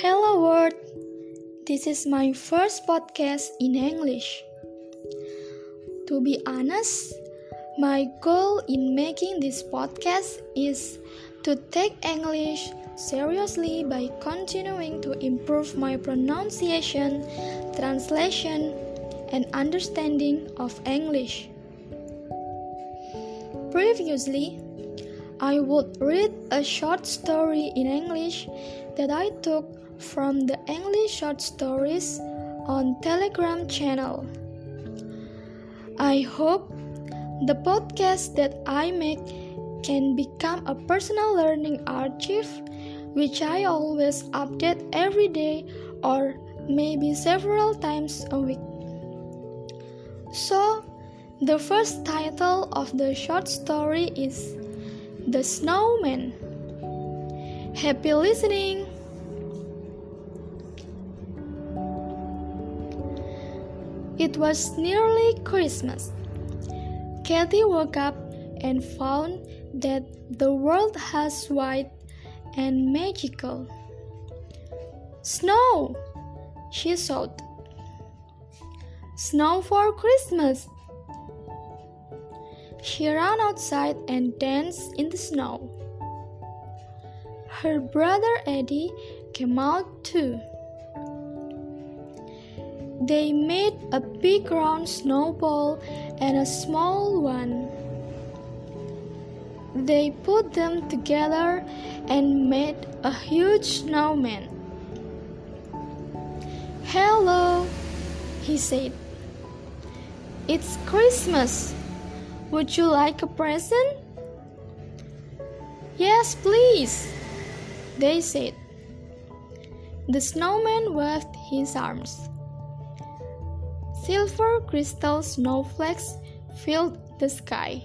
Hello world. This is my first podcast in English. To be honest, my goal in making this podcast is to take English seriously by continuing to improve my pronunciation, translation, and understanding of English. Previously, I would read a short story in English that I took from the English short stories on Telegram channel. I hope the podcast that I make can become a personal learning archive which I always update every day or maybe several times a week. So, the first title of the short story is The Snowman. Happy listening! It was nearly Christmas. Kathy woke up and found that the world has white and magical. Snow! She thought. Snow for Christmas! She ran outside and danced in the snow. Her brother Eddie came out too. They made a big round snowball and a small one. They put them together and made a huge snowman. Hello, he said. It's Christmas. Would you like a present? Yes, please, they said. The snowman waved his arms. Silver crystal snowflakes filled the sky.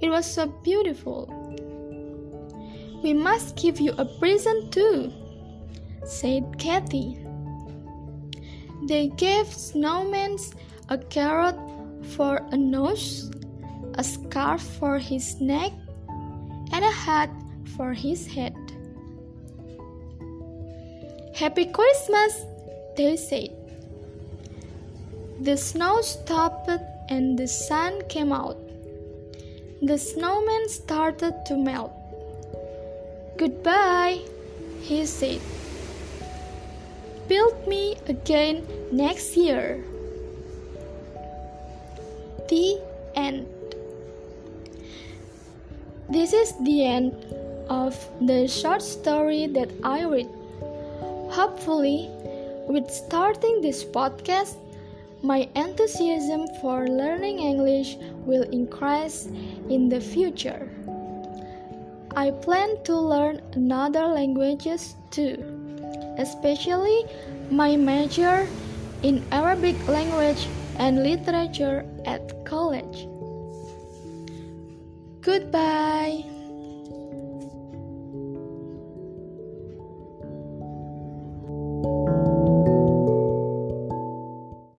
It was so beautiful. We must give you a present too, said Kathy. They gave snowman a carrot for a nose, a scarf for his neck, and a hat for his head. Happy Christmas, they said. The snow stopped and the sun came out. The snowman started to melt. Goodbye, he said. Build me again next year. The end. This is the end of the short story that I read. Hopefully, with starting this podcast, my enthusiasm for learning English will increase in the future. I plan to learn another languages too, especially my major in Arabic language and literature at college. Goodbye.